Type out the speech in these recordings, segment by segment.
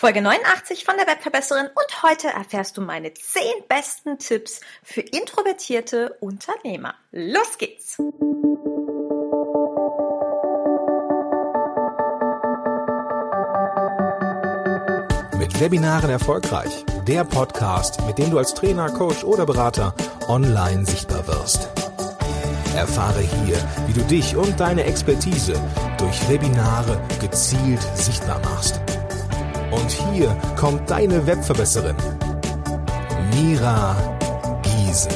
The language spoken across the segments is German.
Folge 89 von der Webverbesserin und heute erfährst du meine 10 besten Tipps für introvertierte Unternehmer. Los geht's! Mit Webinaren erfolgreich. Der Podcast, mit dem du als Trainer, Coach oder Berater online sichtbar wirst. Erfahre hier, wie du dich und deine Expertise durch Webinare gezielt sichtbar machst und hier kommt deine Webverbesserin, Mira Giesen.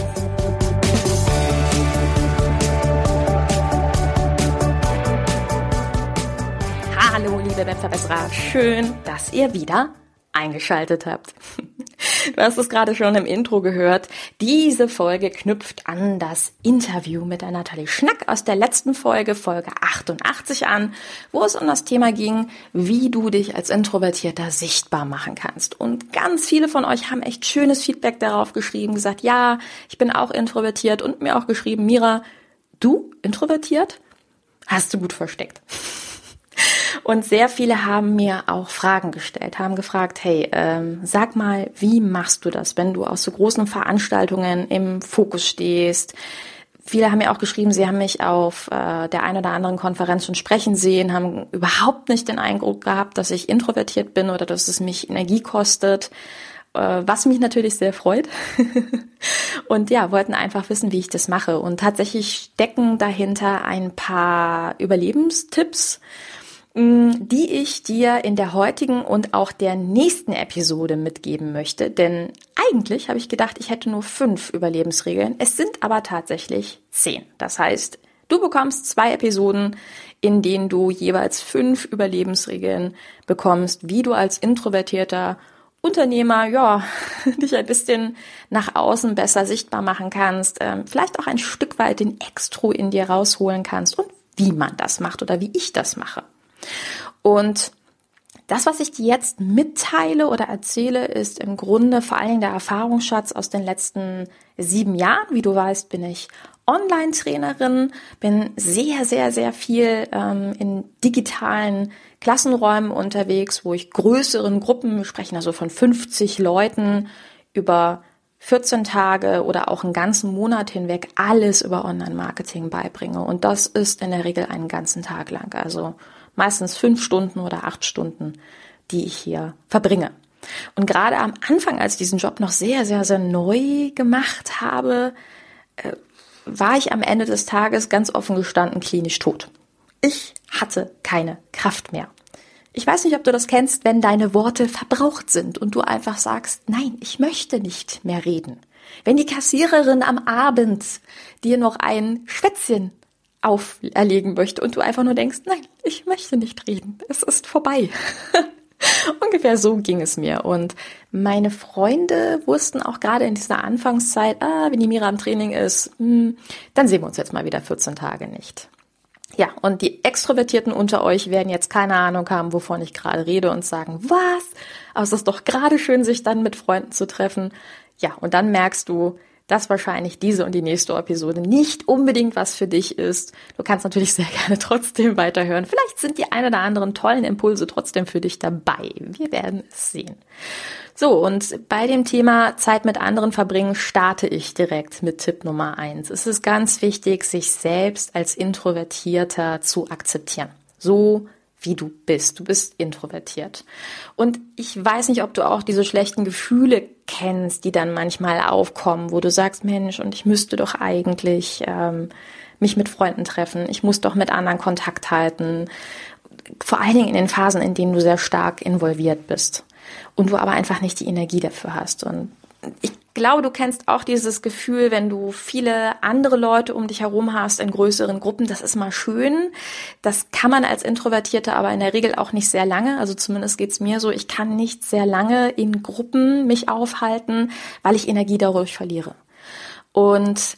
Hallo, liebe Webverbesserer. Schön, dass ihr wieder eingeschaltet habt. Du hast es gerade schon im Intro gehört. Diese Folge knüpft an das Interview mit der Nathalie Schnack aus der letzten Folge, Folge 88 an, wo es um das Thema ging, wie du dich als Introvertierter sichtbar machen kannst. Und ganz viele von euch haben echt schönes Feedback darauf geschrieben, gesagt, ja, ich bin auch introvertiert und mir auch geschrieben, Mira, du introvertiert? Hast du gut versteckt. Und sehr viele haben mir auch Fragen gestellt, haben gefragt, hey, ähm, sag mal, wie machst du das, wenn du aus so großen Veranstaltungen im Fokus stehst? Viele haben mir auch geschrieben, sie haben mich auf äh, der einen oder anderen Konferenz schon sprechen sehen, haben überhaupt nicht den Eindruck gehabt, dass ich introvertiert bin oder dass es mich Energie kostet äh, was mich natürlich sehr freut. und ja, wollten einfach wissen, wie ich das mache. Und tatsächlich stecken dahinter ein paar Überlebenstipps die ich dir in der heutigen und auch der nächsten Episode mitgeben möchte. Denn eigentlich habe ich gedacht, ich hätte nur fünf Überlebensregeln. Es sind aber tatsächlich zehn. Das heißt, du bekommst zwei Episoden, in denen du jeweils fünf Überlebensregeln bekommst, wie du als introvertierter Unternehmer, ja, dich ein bisschen nach außen besser sichtbar machen kannst, ähm, vielleicht auch ein Stück weit den Extro in dir rausholen kannst und wie man das macht oder wie ich das mache. Und das, was ich dir jetzt mitteile oder erzähle, ist im Grunde vor allen Dingen der Erfahrungsschatz aus den letzten sieben Jahren. Wie du weißt, bin ich Online-Trainerin, bin sehr, sehr, sehr viel ähm, in digitalen Klassenräumen unterwegs, wo ich größeren Gruppen, wir sprechen also von 50 Leuten, über 14 Tage oder auch einen ganzen Monat hinweg alles über Online-Marketing beibringe. Und das ist in der Regel einen ganzen Tag lang. Also meistens fünf Stunden oder acht Stunden, die ich hier verbringe. Und gerade am Anfang, als ich diesen Job noch sehr, sehr, sehr neu gemacht habe, äh, war ich am Ende des Tages ganz offen gestanden klinisch tot. Ich hatte keine Kraft mehr. Ich weiß nicht, ob du das kennst, wenn deine Worte verbraucht sind und du einfach sagst, nein, ich möchte nicht mehr reden. Wenn die Kassiererin am Abend dir noch ein Schwätzchen auferlegen möchte und du einfach nur denkst, nein, ich möchte nicht reden, es ist vorbei. Ungefähr so ging es mir. Und meine Freunde wussten auch gerade in dieser Anfangszeit, ah, wenn die Mira im Training ist, hm, dann sehen wir uns jetzt mal wieder 14 Tage nicht. Ja, und die Extrovertierten unter euch werden jetzt keine Ahnung haben, wovon ich gerade rede und sagen, was? Aber es ist doch gerade schön, sich dann mit Freunden zu treffen. Ja, und dann merkst du, dass wahrscheinlich diese und die nächste Episode nicht unbedingt was für dich ist. Du kannst natürlich sehr gerne trotzdem weiterhören. Vielleicht sind die ein oder anderen tollen Impulse trotzdem für dich dabei. Wir werden es sehen. So, und bei dem Thema Zeit mit anderen verbringen starte ich direkt mit Tipp Nummer eins. Es ist ganz wichtig, sich selbst als Introvertierter zu akzeptieren. So wie du bist. Du bist introvertiert. Und ich weiß nicht, ob du auch diese schlechten Gefühle kennst, die dann manchmal aufkommen, wo du sagst, Mensch, und ich müsste doch eigentlich ähm, mich mit Freunden treffen. Ich muss doch mit anderen Kontakt halten. Vor allen Dingen in den Phasen, in denen du sehr stark involviert bist und du aber einfach nicht die Energie dafür hast. Und ich glaube, du kennst auch dieses Gefühl, wenn du viele andere Leute um dich herum hast in größeren Gruppen. Das ist mal schön. Das kann man als Introvertierte aber in der Regel auch nicht sehr lange. Also zumindest geht's mir so. Ich kann nicht sehr lange in Gruppen mich aufhalten, weil ich Energie dadurch verliere. Und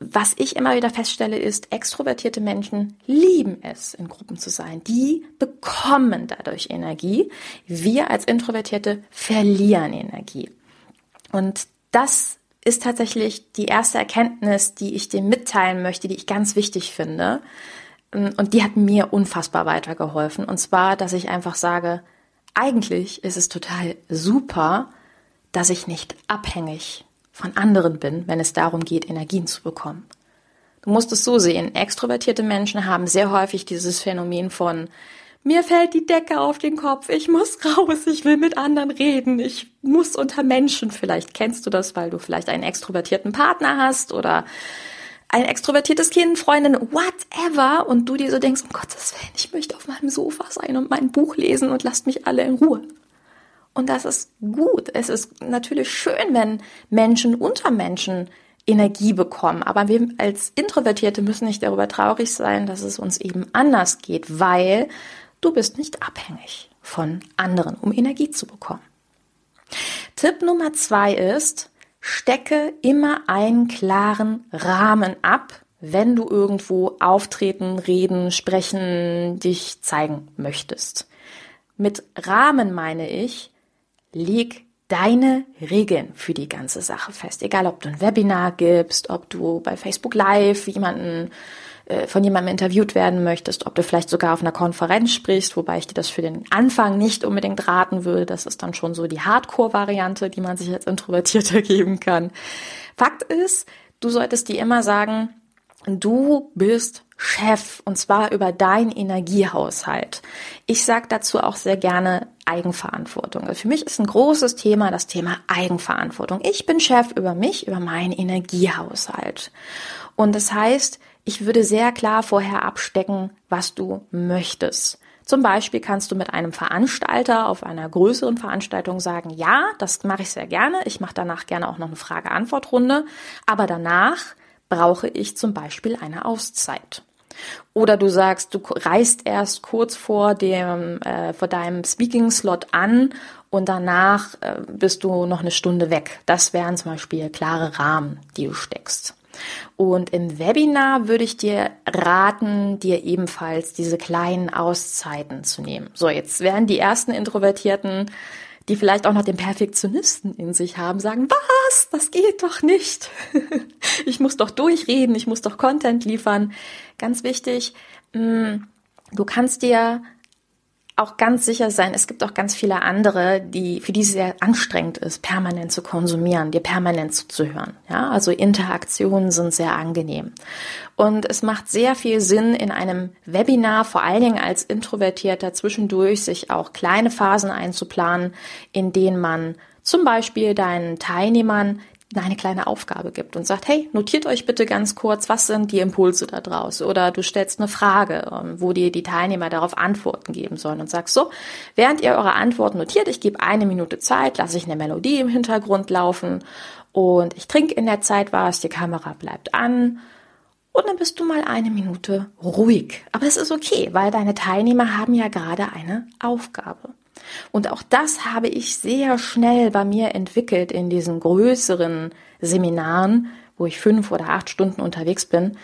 was ich immer wieder feststelle, ist, extrovertierte Menschen lieben es, in Gruppen zu sein. Die bekommen dadurch Energie. Wir als Introvertierte verlieren Energie. Und das ist tatsächlich die erste Erkenntnis, die ich dir mitteilen möchte, die ich ganz wichtig finde. Und die hat mir unfassbar weitergeholfen. Und zwar, dass ich einfach sage, eigentlich ist es total super, dass ich nicht abhängig von anderen bin, wenn es darum geht, Energien zu bekommen. Du musst es so sehen, extrovertierte Menschen haben sehr häufig dieses Phänomen von mir fällt die Decke auf den Kopf, ich muss raus, ich will mit anderen reden, ich muss unter Menschen. Vielleicht kennst du das, weil du vielleicht einen extrovertierten Partner hast oder ein extrovertiertes Kind, Freundin, whatever, und du dir so denkst, um Gottes Willen, ich möchte auf meinem Sofa sein und mein Buch lesen und lasst mich alle in Ruhe. Und das ist gut. Es ist natürlich schön, wenn Menschen unter Menschen Energie bekommen. Aber wir als Introvertierte müssen nicht darüber traurig sein, dass es uns eben anders geht, weil du bist nicht abhängig von anderen, um Energie zu bekommen. Tipp Nummer zwei ist, Stecke immer einen klaren Rahmen ab, wenn du irgendwo auftreten, reden, sprechen, dich zeigen möchtest. Mit Rahmen meine ich, leg deine Regeln für die ganze Sache fest. Egal, ob du ein Webinar gibst, ob du bei Facebook Live jemanden von jemandem interviewt werden möchtest, ob du vielleicht sogar auf einer Konferenz sprichst, wobei ich dir das für den Anfang nicht unbedingt raten würde. Das ist dann schon so die Hardcore-Variante, die man sich als Introvertierter geben kann. Fakt ist, du solltest dir immer sagen, du bist Chef und zwar über deinen Energiehaushalt. Ich sage dazu auch sehr gerne Eigenverantwortung. Also für mich ist ein großes Thema das Thema Eigenverantwortung. Ich bin Chef über mich, über meinen Energiehaushalt. Und das heißt, ich würde sehr klar vorher abstecken, was du möchtest. Zum Beispiel kannst du mit einem Veranstalter auf einer größeren Veranstaltung sagen, ja, das mache ich sehr gerne. Ich mache danach gerne auch noch eine Frage-Antwort-Runde. Aber danach brauche ich zum Beispiel eine Auszeit. Oder du sagst, du reist erst kurz vor dem äh, vor deinem Speaking Slot an und danach äh, bist du noch eine Stunde weg. Das wären zum Beispiel klare Rahmen, die du steckst. Und im Webinar würde ich dir raten, dir ebenfalls diese kleinen Auszeiten zu nehmen. So, jetzt werden die ersten Introvertierten, die vielleicht auch noch den Perfektionisten in sich haben, sagen, was? Das geht doch nicht. ich muss doch durchreden, ich muss doch Content liefern. Ganz wichtig, mm, du kannst dir auch ganz sicher sein, es gibt auch ganz viele andere, die, für die es sehr anstrengend ist, permanent zu konsumieren, dir permanent zuzuhören. Ja, also Interaktionen sind sehr angenehm. Und es macht sehr viel Sinn, in einem Webinar, vor allen Dingen als Introvertierter, zwischendurch sich auch kleine Phasen einzuplanen, in denen man zum Beispiel deinen Teilnehmern eine kleine Aufgabe gibt und sagt, hey, notiert euch bitte ganz kurz, was sind die Impulse da draus? Oder du stellst eine Frage, ähm, wo dir die Teilnehmer darauf Antworten geben sollen und sagst so, während ihr eure Antworten notiert, ich gebe eine Minute Zeit, lasse ich eine Melodie im Hintergrund laufen und ich trinke in der Zeit was, die Kamera bleibt an und dann bist du mal eine Minute ruhig. Aber es ist okay, weil deine Teilnehmer haben ja gerade eine Aufgabe. Und auch das habe ich sehr schnell bei mir entwickelt in diesen größeren Seminaren, wo ich fünf oder acht Stunden unterwegs bin.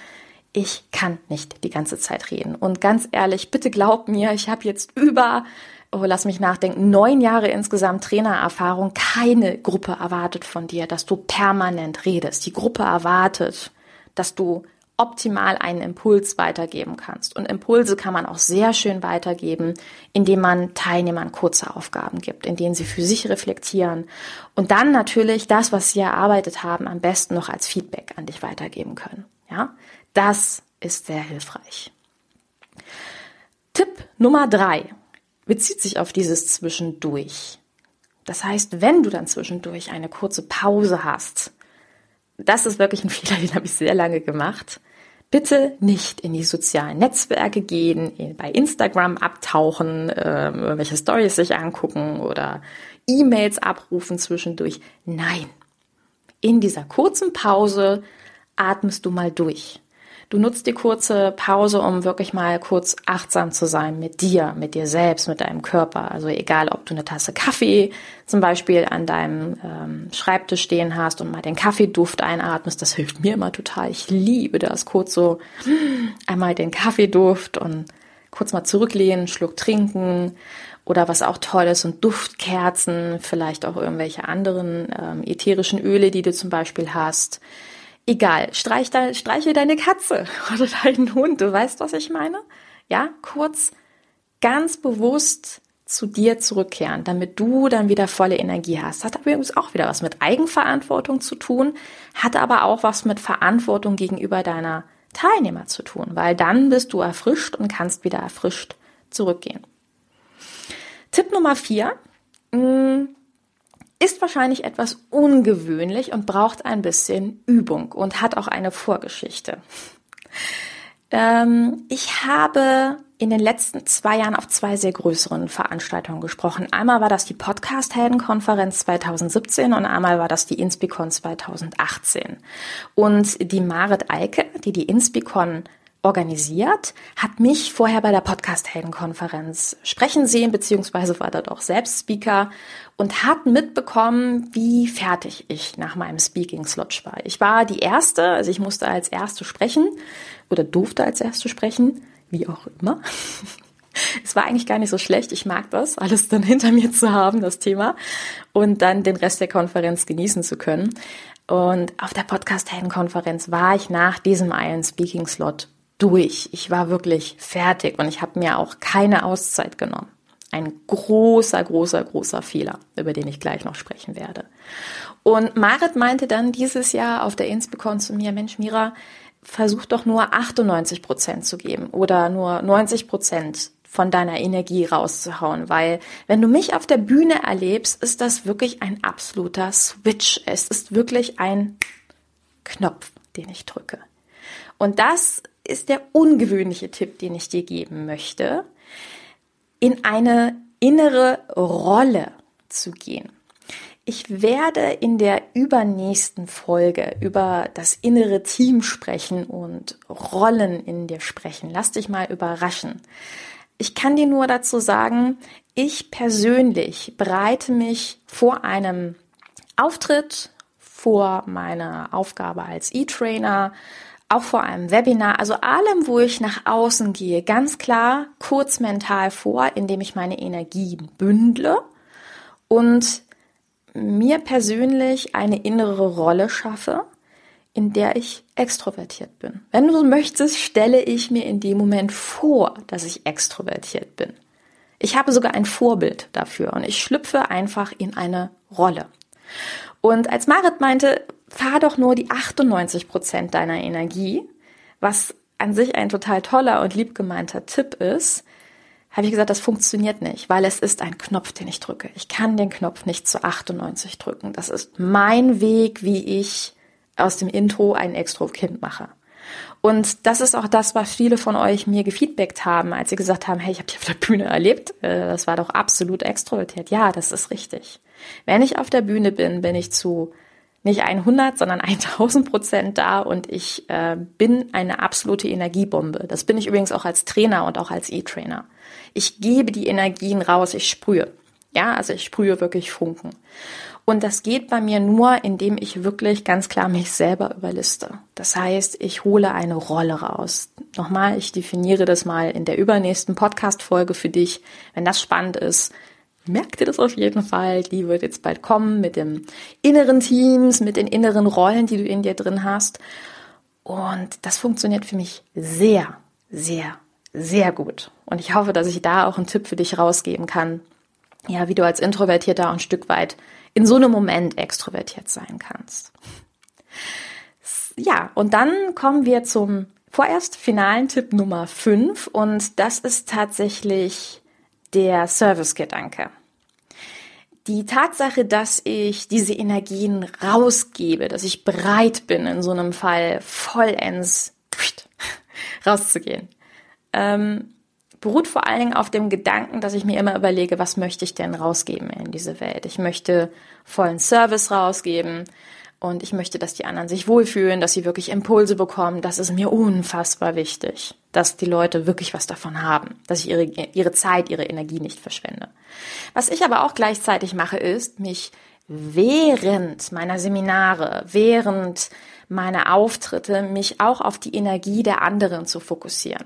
Ich kann nicht die ganze Zeit reden. Und ganz ehrlich, bitte glaub mir, ich habe jetzt über, oh, lass mich nachdenken, neun Jahre insgesamt Trainererfahrung. Keine Gruppe erwartet von dir, dass du permanent redest. Die Gruppe erwartet, dass du optimal einen Impuls weitergeben kannst. Und Impulse kann man auch sehr schön weitergeben, indem man Teilnehmern kurze Aufgaben gibt, in denen sie für sich reflektieren und dann natürlich das, was sie erarbeitet haben, am besten noch als Feedback an dich weitergeben können. Ja, das ist sehr hilfreich. Tipp Nummer drei bezieht sich auf dieses Zwischendurch. Das heißt, wenn du dann zwischendurch eine kurze Pause hast, das ist wirklich ein Fehler, den habe ich sehr lange gemacht. Bitte nicht in die sozialen Netzwerke gehen, bei Instagram abtauchen, äh, irgendwelche Stories sich angucken oder E-Mails abrufen zwischendurch. Nein. In dieser kurzen Pause atmest du mal durch. Du nutzt die kurze Pause, um wirklich mal kurz achtsam zu sein mit dir, mit dir selbst, mit deinem Körper. Also egal, ob du eine Tasse Kaffee zum Beispiel an deinem ähm, Schreibtisch stehen hast und mal den Kaffeeduft einatmest, das hilft mir immer total. Ich liebe das, kurz so einmal den Kaffeeduft und kurz mal zurücklehnen, Schluck trinken oder was auch toll ist, und Duftkerzen, vielleicht auch irgendwelche anderen ähm, ätherischen Öle, die du zum Beispiel hast. Egal, streich de, streiche deine Katze oder deinen Hund, du weißt, was ich meine? Ja, kurz, ganz bewusst zu dir zurückkehren, damit du dann wieder volle Energie hast. Hat übrigens auch wieder was mit Eigenverantwortung zu tun, hat aber auch was mit Verantwortung gegenüber deiner Teilnehmer zu tun, weil dann bist du erfrischt und kannst wieder erfrischt zurückgehen. Tipp Nummer vier mm, ist wahrscheinlich etwas ungewöhnlich und braucht ein bisschen Übung und hat auch eine Vorgeschichte. Ähm, ich habe in den letzten zwei Jahren auf zwei sehr größeren Veranstaltungen gesprochen. Einmal war das die Podcast-Helden-Konferenz 2017 und einmal war das die Inspicon 2018. Und die Marit Eike, die die Inspicon organisiert, hat mich vorher bei der Podcast-Helden-Konferenz sprechen sehen, beziehungsweise war dort auch selbst Speaker und hat mitbekommen, wie fertig ich nach meinem Speaking-Slot war. Ich war die Erste, also ich musste als Erste sprechen oder durfte als Erste sprechen wie auch immer. Es war eigentlich gar nicht so schlecht. Ich mag das, alles dann hinter mir zu haben, das Thema, und dann den Rest der Konferenz genießen zu können. Und auf der Podcast-Helden-Konferenz war ich nach diesem Iron Speaking Slot durch. Ich war wirklich fertig und ich habe mir auch keine Auszeit genommen. Ein großer, großer, großer Fehler, über den ich gleich noch sprechen werde. Und Marit meinte dann dieses Jahr auf der Inspicon zu mir, Mensch, Mira, versuch doch nur 98 Prozent zu geben oder nur 90 Prozent von deiner Energie rauszuhauen, weil wenn du mich auf der Bühne erlebst, ist das wirklich ein absoluter Switch. Es ist wirklich ein Knopf, den ich drücke. Und das ist der ungewöhnliche Tipp, den ich dir geben möchte, in eine innere Rolle zu gehen. Ich werde in der übernächsten Folge über das innere Team sprechen und Rollen in dir sprechen. Lass dich mal überraschen. Ich kann dir nur dazu sagen, ich persönlich bereite mich vor einem Auftritt, vor meiner Aufgabe als E-Trainer, auch vor einem Webinar, also allem, wo ich nach außen gehe, ganz klar kurz mental vor, indem ich meine Energie bündle und mir persönlich eine innere Rolle schaffe, in der ich extrovertiert bin. Wenn du möchtest, stelle ich mir in dem Moment vor, dass ich extrovertiert bin. Ich habe sogar ein Vorbild dafür und ich schlüpfe einfach in eine Rolle. Und als Marit meinte, fahr doch nur die 98 Prozent deiner Energie, was an sich ein total toller und liebgemeinter Tipp ist, habe ich gesagt, das funktioniert nicht, weil es ist ein Knopf, den ich drücke. Ich kann den Knopf nicht zu 98 drücken. Das ist mein Weg, wie ich aus dem Intro ein Extro-Kind mache. Und das ist auch das, was viele von euch mir gefeedbackt haben, als sie gesagt haben, hey, ich habe dich auf der Bühne erlebt. Äh, das war doch absolut extrovertiert. Ja, das ist richtig. Wenn ich auf der Bühne bin, bin ich zu nicht 100, sondern 1000 Prozent da und ich äh, bin eine absolute Energiebombe. Das bin ich übrigens auch als Trainer und auch als E-Trainer. Ich gebe die Energien raus, ich sprühe. Ja, also ich sprühe wirklich Funken. Und das geht bei mir nur, indem ich wirklich ganz klar mich selber überliste. Das heißt, ich hole eine Rolle raus. Nochmal, ich definiere das mal in der übernächsten Podcast-Folge für dich. Wenn das spannend ist, merkt ihr das auf jeden Fall. Die wird jetzt bald kommen mit dem inneren Teams, mit den inneren Rollen, die du in dir drin hast. Und das funktioniert für mich sehr, sehr, sehr gut. Und ich hoffe, dass ich da auch einen Tipp für dich rausgeben kann. Ja, wie du als Introvertierter ein Stück weit in so einem Moment extrovertiert sein kannst. Ja, und dann kommen wir zum vorerst finalen Tipp Nummer 5 und das ist tatsächlich der Service-Gedanke. Die Tatsache, dass ich diese Energien rausgebe, dass ich bereit bin, in so einem Fall vollends rauszugehen, ähm, beruht vor allen Dingen auf dem Gedanken, dass ich mir immer überlege, was möchte ich denn rausgeben in diese Welt? Ich möchte vollen Service rausgeben und ich möchte, dass die anderen sich wohlfühlen, dass sie wirklich Impulse bekommen. Das ist mir unfassbar wichtig, dass die Leute wirklich was davon haben, dass ich ihre, ihre Zeit, ihre Energie nicht verschwende. Was ich aber auch gleichzeitig mache, ist, mich während meiner Seminare, während meiner Auftritte, mich auch auf die Energie der anderen zu fokussieren.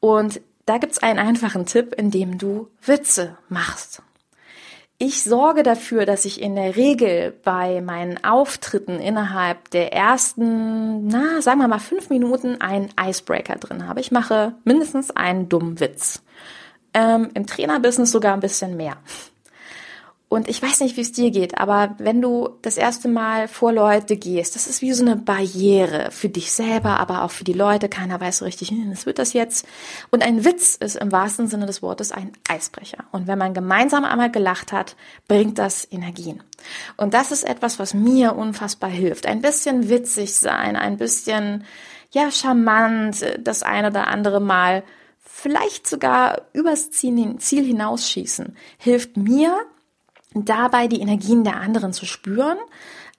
Und da gibt's einen einfachen Tipp, indem du Witze machst. Ich sorge dafür, dass ich in der Regel bei meinen Auftritten innerhalb der ersten, na, sagen wir mal fünf Minuten einen Icebreaker drin habe. Ich mache mindestens einen dummen Witz. ähm, im Trainerbusiness sogar ein bisschen mehr. Und ich weiß nicht, wie es dir geht, aber wenn du das erste Mal vor Leute gehst, das ist wie so eine Barriere für dich selber, aber auch für die Leute. Keiner weiß so richtig, hm, was wird das jetzt? Und ein Witz ist im wahrsten Sinne des Wortes ein Eisbrecher. Und wenn man gemeinsam einmal gelacht hat, bringt das Energien. Und das ist etwas, was mir unfassbar hilft. Ein bisschen witzig sein, ein bisschen, ja, charmant, das eine oder andere Mal vielleicht sogar übers Ziel hinausschießen, hilft mir, dabei die Energien der anderen zu spüren,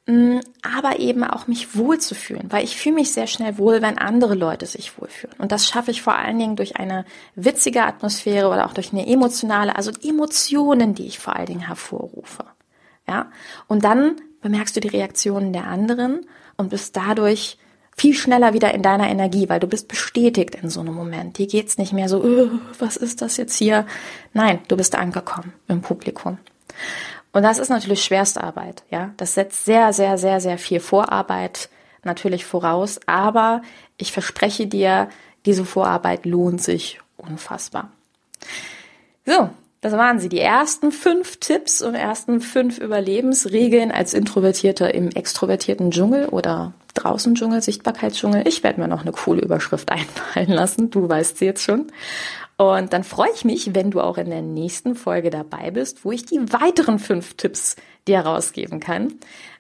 mm, aber eben auch mich wohlzufühlen, weil ich fühle mich sehr schnell wohl, wenn andere Leute sich wohlfühlen. Und das schaffe ich vor allen Dingen durch eine witzige Atmosphäre oder auch durch eine emotionale, also Emotionen, die ich vor allen Dingen hervorrufe. Ja? Und dann bemerkst du die Reaktionen der anderen und bist dadurch viel schneller wieder in deiner Energie, weil du bist bestätigt in so einem Moment. Dir geht's nicht mehr so, was ist das jetzt hier? Nein, du bist angekommen im Publikum. Und das ist natürlich schwerste Arbeit, ja. Das setzt sehr, sehr, sehr, sehr viel Vorarbeit natürlich voraus, aber ich verspreche dir, diese Vorarbeit lohnt sich unfassbar. So, das waren sie, die ersten fünf Tipps und ersten fünf Überlebensregeln als Introvertierter im extrovertierten Dschungel oder draußen Dschungel, Sichtbarkeitsdschungel. Ich werde mir noch eine coole Überschrift einfallen lassen, du weißt sie jetzt schon. Und dann freue ich mich, wenn du auch in der nächsten Folge dabei bist, wo ich die weiteren fünf Tipps dir rausgeben kann.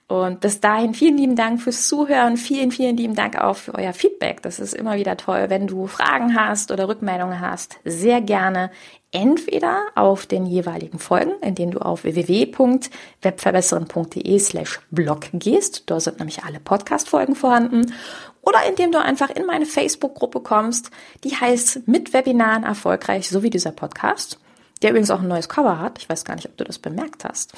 Und bis dahin vielen lieben Dank fürs Zuhören. Vielen, vielen lieben Dank auch für euer Feedback. Das ist immer wieder toll, wenn du Fragen hast oder Rückmeldungen hast. Sehr gerne entweder auf den jeweiligen Folgen, indem du auf www.webverbessern.de slash blog gehst. Dort sind nämlich alle Podcast-Folgen vorhanden oder indem du einfach in meine Facebook-Gruppe kommst, die heißt mit Webinaren erfolgreich, so wie dieser Podcast, der übrigens auch ein neues Cover hat. Ich weiß gar nicht, ob du das bemerkt hast.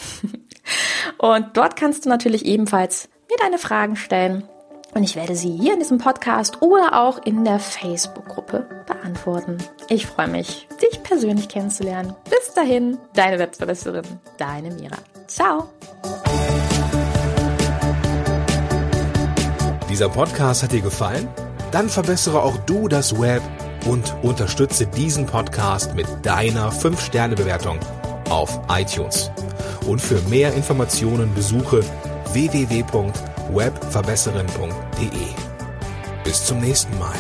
Und dort kannst du natürlich ebenfalls mir deine Fragen stellen und ich werde sie hier in diesem Podcast oder auch in der Facebook-Gruppe beantworten. Ich freue mich, dich persönlich kennenzulernen. Bis dahin, deine Webverbesserin, deine Mira. Ciao! Dieser Podcast hat dir gefallen? Dann verbessere auch du das Web und unterstütze diesen Podcast mit deiner 5-Sterne-Bewertung auf iTunes. Und für mehr Informationen besuche www.webverbesserin.de. Bis zum nächsten Mal.